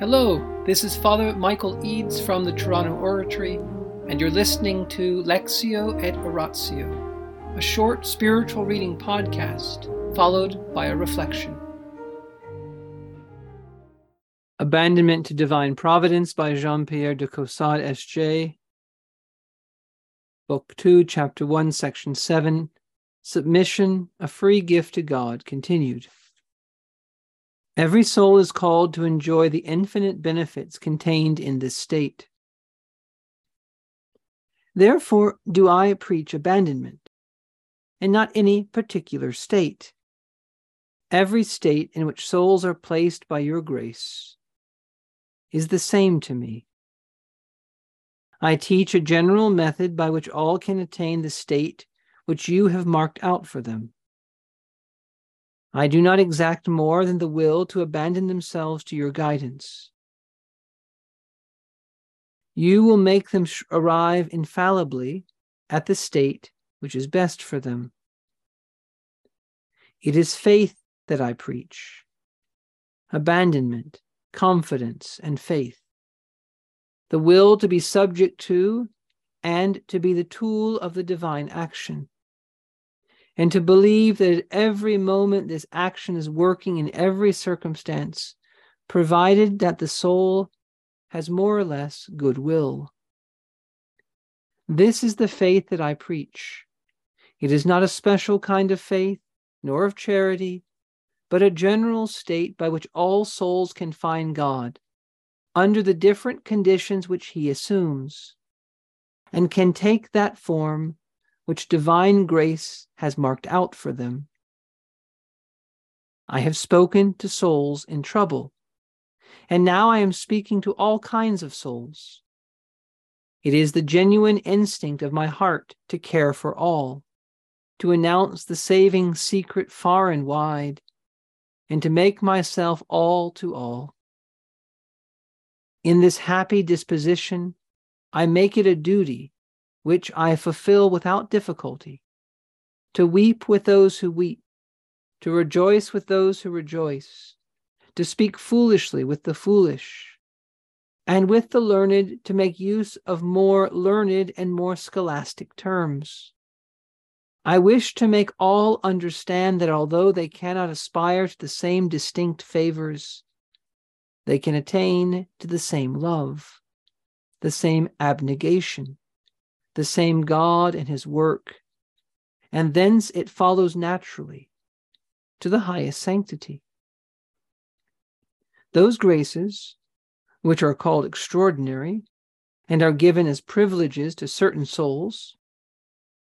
Hello, this is Father Michael Eades from the Toronto Oratory, and you're listening to Lectio et Oratio, a short spiritual reading podcast followed by a reflection. Abandonment to Divine Providence by Jean Pierre de Caussade, S.J. Book 2, Chapter 1, Section 7 Submission, a Free Gift to God, continued. Every soul is called to enjoy the infinite benefits contained in this state. Therefore, do I preach abandonment, and not any particular state. Every state in which souls are placed by your grace is the same to me. I teach a general method by which all can attain the state which you have marked out for them. I do not exact more than the will to abandon themselves to your guidance. You will make them arrive infallibly at the state which is best for them. It is faith that I preach abandonment, confidence, and faith. The will to be subject to and to be the tool of the divine action and to believe that at every moment this action is working in every circumstance, provided that the soul has more or less goodwill. This is the faith that I preach. It is not a special kind of faith, nor of charity, but a general state by which all souls can find God under the different conditions which He assumes, and can take that form which divine grace has marked out for them. I have spoken to souls in trouble, and now I am speaking to all kinds of souls. It is the genuine instinct of my heart to care for all, to announce the saving secret far and wide, and to make myself all to all. In this happy disposition, I make it a duty which I fulfill without difficulty, to weep with those who weep, to rejoice with those who rejoice, to speak foolishly with the foolish, and with the learned to make use of more learned and more scholastic terms. I wish to make all understand that although they cannot aspire to the same distinct favors, they can attain to the same love, the same abnegation, the same God and his work, and thence it follows naturally to the highest sanctity. Those graces, which are called extraordinary and are given as privileges to certain souls,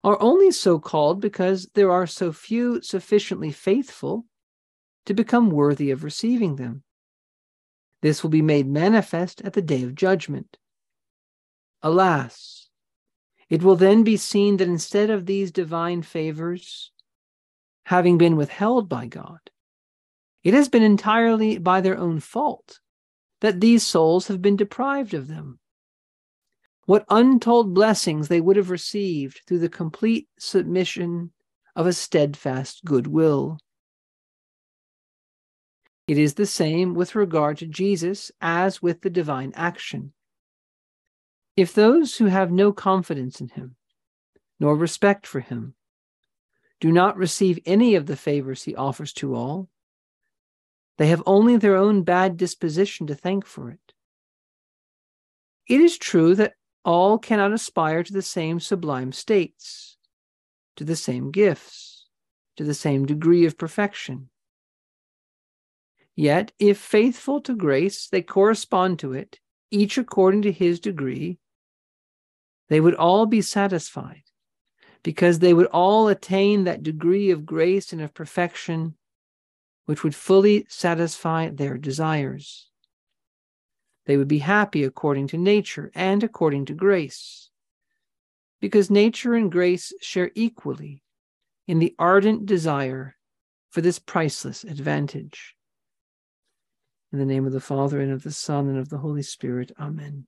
are only so called because there are so few sufficiently faithful to become worthy of receiving them. This will be made manifest at the day of judgment. Alas, it will then be seen that instead of these divine favors having been withheld by God, it has been entirely by their own fault that these souls have been deprived of them. What untold blessings they would have received through the complete submission of a steadfast goodwill. It is the same with regard to Jesus as with the divine action. If those who have no confidence in him, nor respect for him, do not receive any of the favors he offers to all, they have only their own bad disposition to thank for it. It is true that all cannot aspire to the same sublime states, to the same gifts, to the same degree of perfection. Yet, if faithful to grace, they correspond to it, each according to his degree, they would all be satisfied because they would all attain that degree of grace and of perfection which would fully satisfy their desires. They would be happy according to nature and according to grace, because nature and grace share equally in the ardent desire for this priceless advantage. In the name of the Father, and of the Son, and of the Holy Spirit, Amen.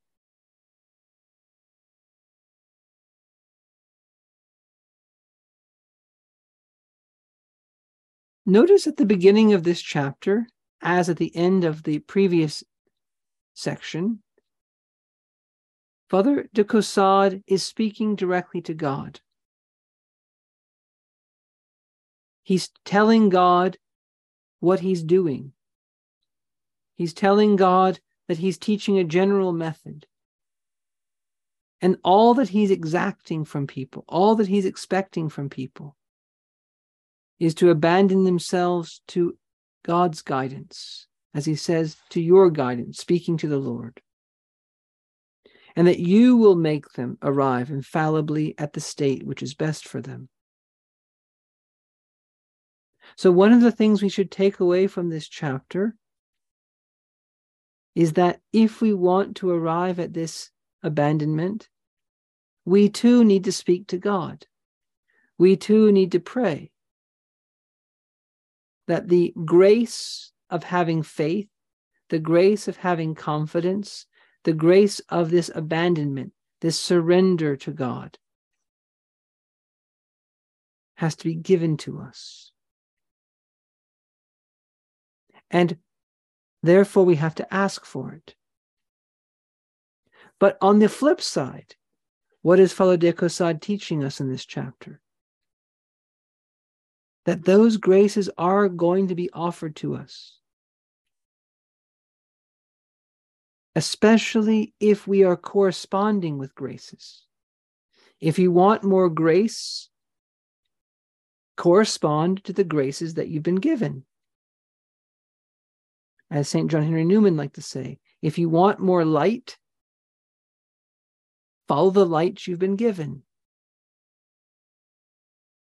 Notice at the beginning of this chapter, as at the end of the previous section, Father de Caussade is speaking directly to God. He's telling God what he's doing. He's telling God that he's teaching a general method. And all that he's exacting from people, all that he's expecting from people, is to abandon themselves to God's guidance as he says, to your guidance, speaking to the Lord. And that you will make them arrive infallibly at the state which is best for them. So, one of the things we should take away from this chapter is that if we want to arrive at this abandonment, we too need to speak to God. We too need to pray that the grace of having faith, the grace of having confidence, the grace of this abandonment, this surrender to God has to be given to us. And therefore, we have to ask for it. But on the flip side, what is Father de Caussade teaching us in this chapter? That those graces are going to be offered to us. especially if we are corresponding with graces. If you want more grace, correspond to the graces that you've been given. As St. John Henry Newman liked to say, if you want more light, follow the light you've been given.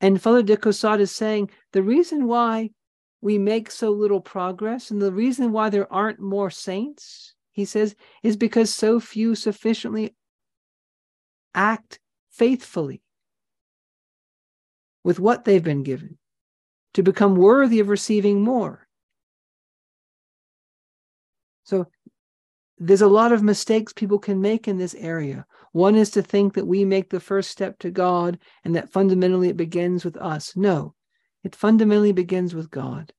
And Father de Caussade is saying the reason why we make so little progress and the reason why there aren't more saints he says, is because so few sufficiently act faithfully with what they've been given to become worthy of receiving more. So there's a lot of mistakes people can make in this area. One is to think that we make the first step to God and that fundamentally it begins with us. No, it fundamentally begins with God.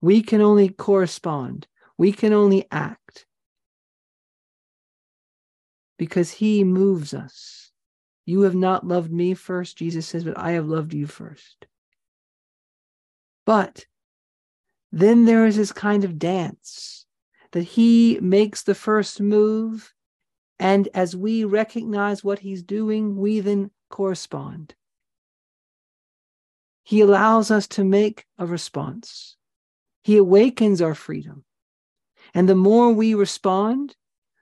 We can only correspond. We can only act because he moves us. You have not loved me first, Jesus says, but I have loved you first. But then there is this kind of dance that he makes the first move. And as we recognize what he's doing, we then correspond. He allows us to make a response. He awakens our freedom. And the more we respond,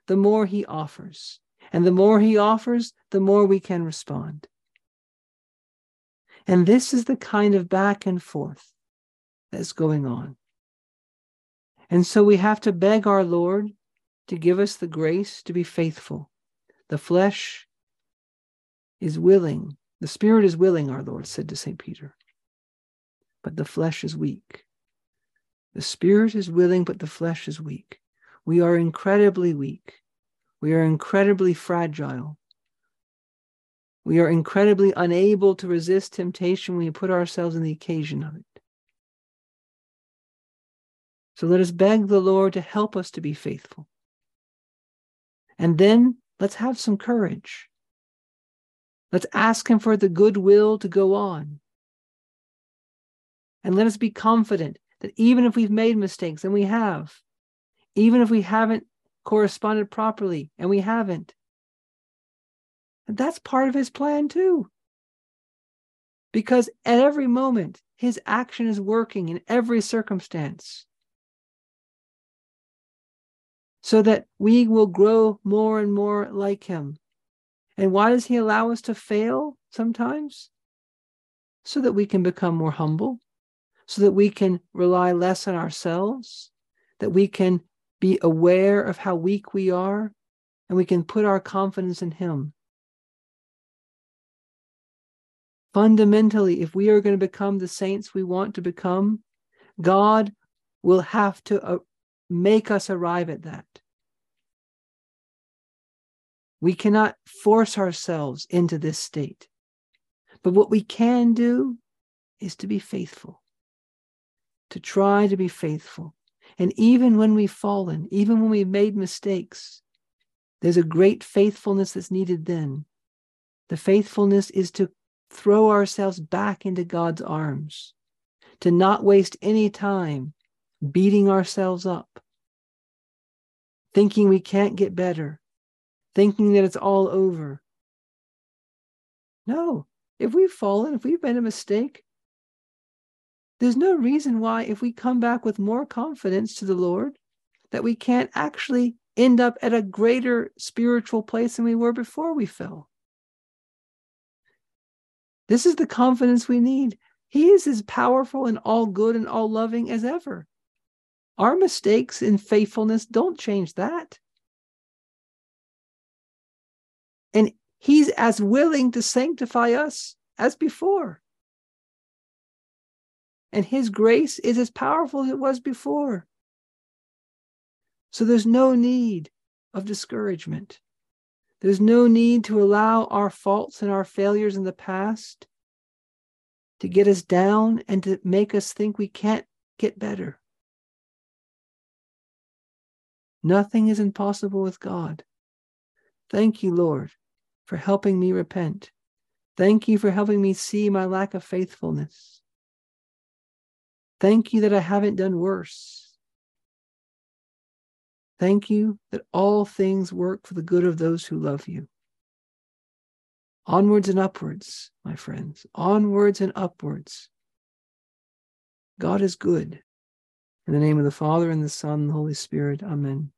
the more he offers. And the more he offers, the more we can respond. And this is the kind of back and forth that's going on. And so we have to beg our Lord to give us the grace to be faithful. The flesh is willing, the spirit is willing, our Lord said to St. Peter, but the flesh is weak. The spirit is willing, but the flesh is weak. We are incredibly weak. We are incredibly fragile. We are incredibly unable to resist temptation when we put ourselves in the occasion of it. So let us beg the Lord to help us to be faithful. And then let's have some courage. Let's ask Him for the goodwill to go on. And let us be confident that even if we've made mistakes, and we have, even if we haven't corresponded properly, and we haven't, that's part of his plan too. Because at every moment, his action is working in every circumstance so that we will grow more and more like him. And why does he allow us to fail sometimes? So that we can become more humble, so that we can rely less on ourselves, that we can be aware of how weak we are, and we can put our confidence in Him. Fundamentally, if we are going to become the saints we want to become, God will have to uh, make us arrive at that. We cannot force ourselves into this state. But what we can do is to be faithful, to try to be faithful. And even when we've fallen, even when we've made mistakes, there's a great faithfulness that's needed then. The faithfulness is to throw ourselves back into God's arms, to not waste any time beating ourselves up, thinking we can't get better, thinking that it's all over. No, if we've fallen, if we've made a mistake, there's no reason why, if we come back with more confidence to the Lord, that we can't actually end up at a greater spiritual place than we were before we fell. This is the confidence we need. He is as powerful and all good and all loving as ever. Our mistakes in faithfulness don't change that. And he's as willing to sanctify us as before. And his grace is as powerful as it was before. So there's no need of discouragement. There's no need to allow our faults and our failures in the past to get us down and to make us think we can't get better. Nothing is impossible with God. Thank you, Lord, for helping me repent. Thank you for helping me see my lack of faithfulness. Thank you that I haven't done worse. Thank you that all things work for the good of those who love you. Onwards and upwards, my friends, onwards and upwards. God is good. In the name of the Father, and the Son, and the Holy Spirit, amen.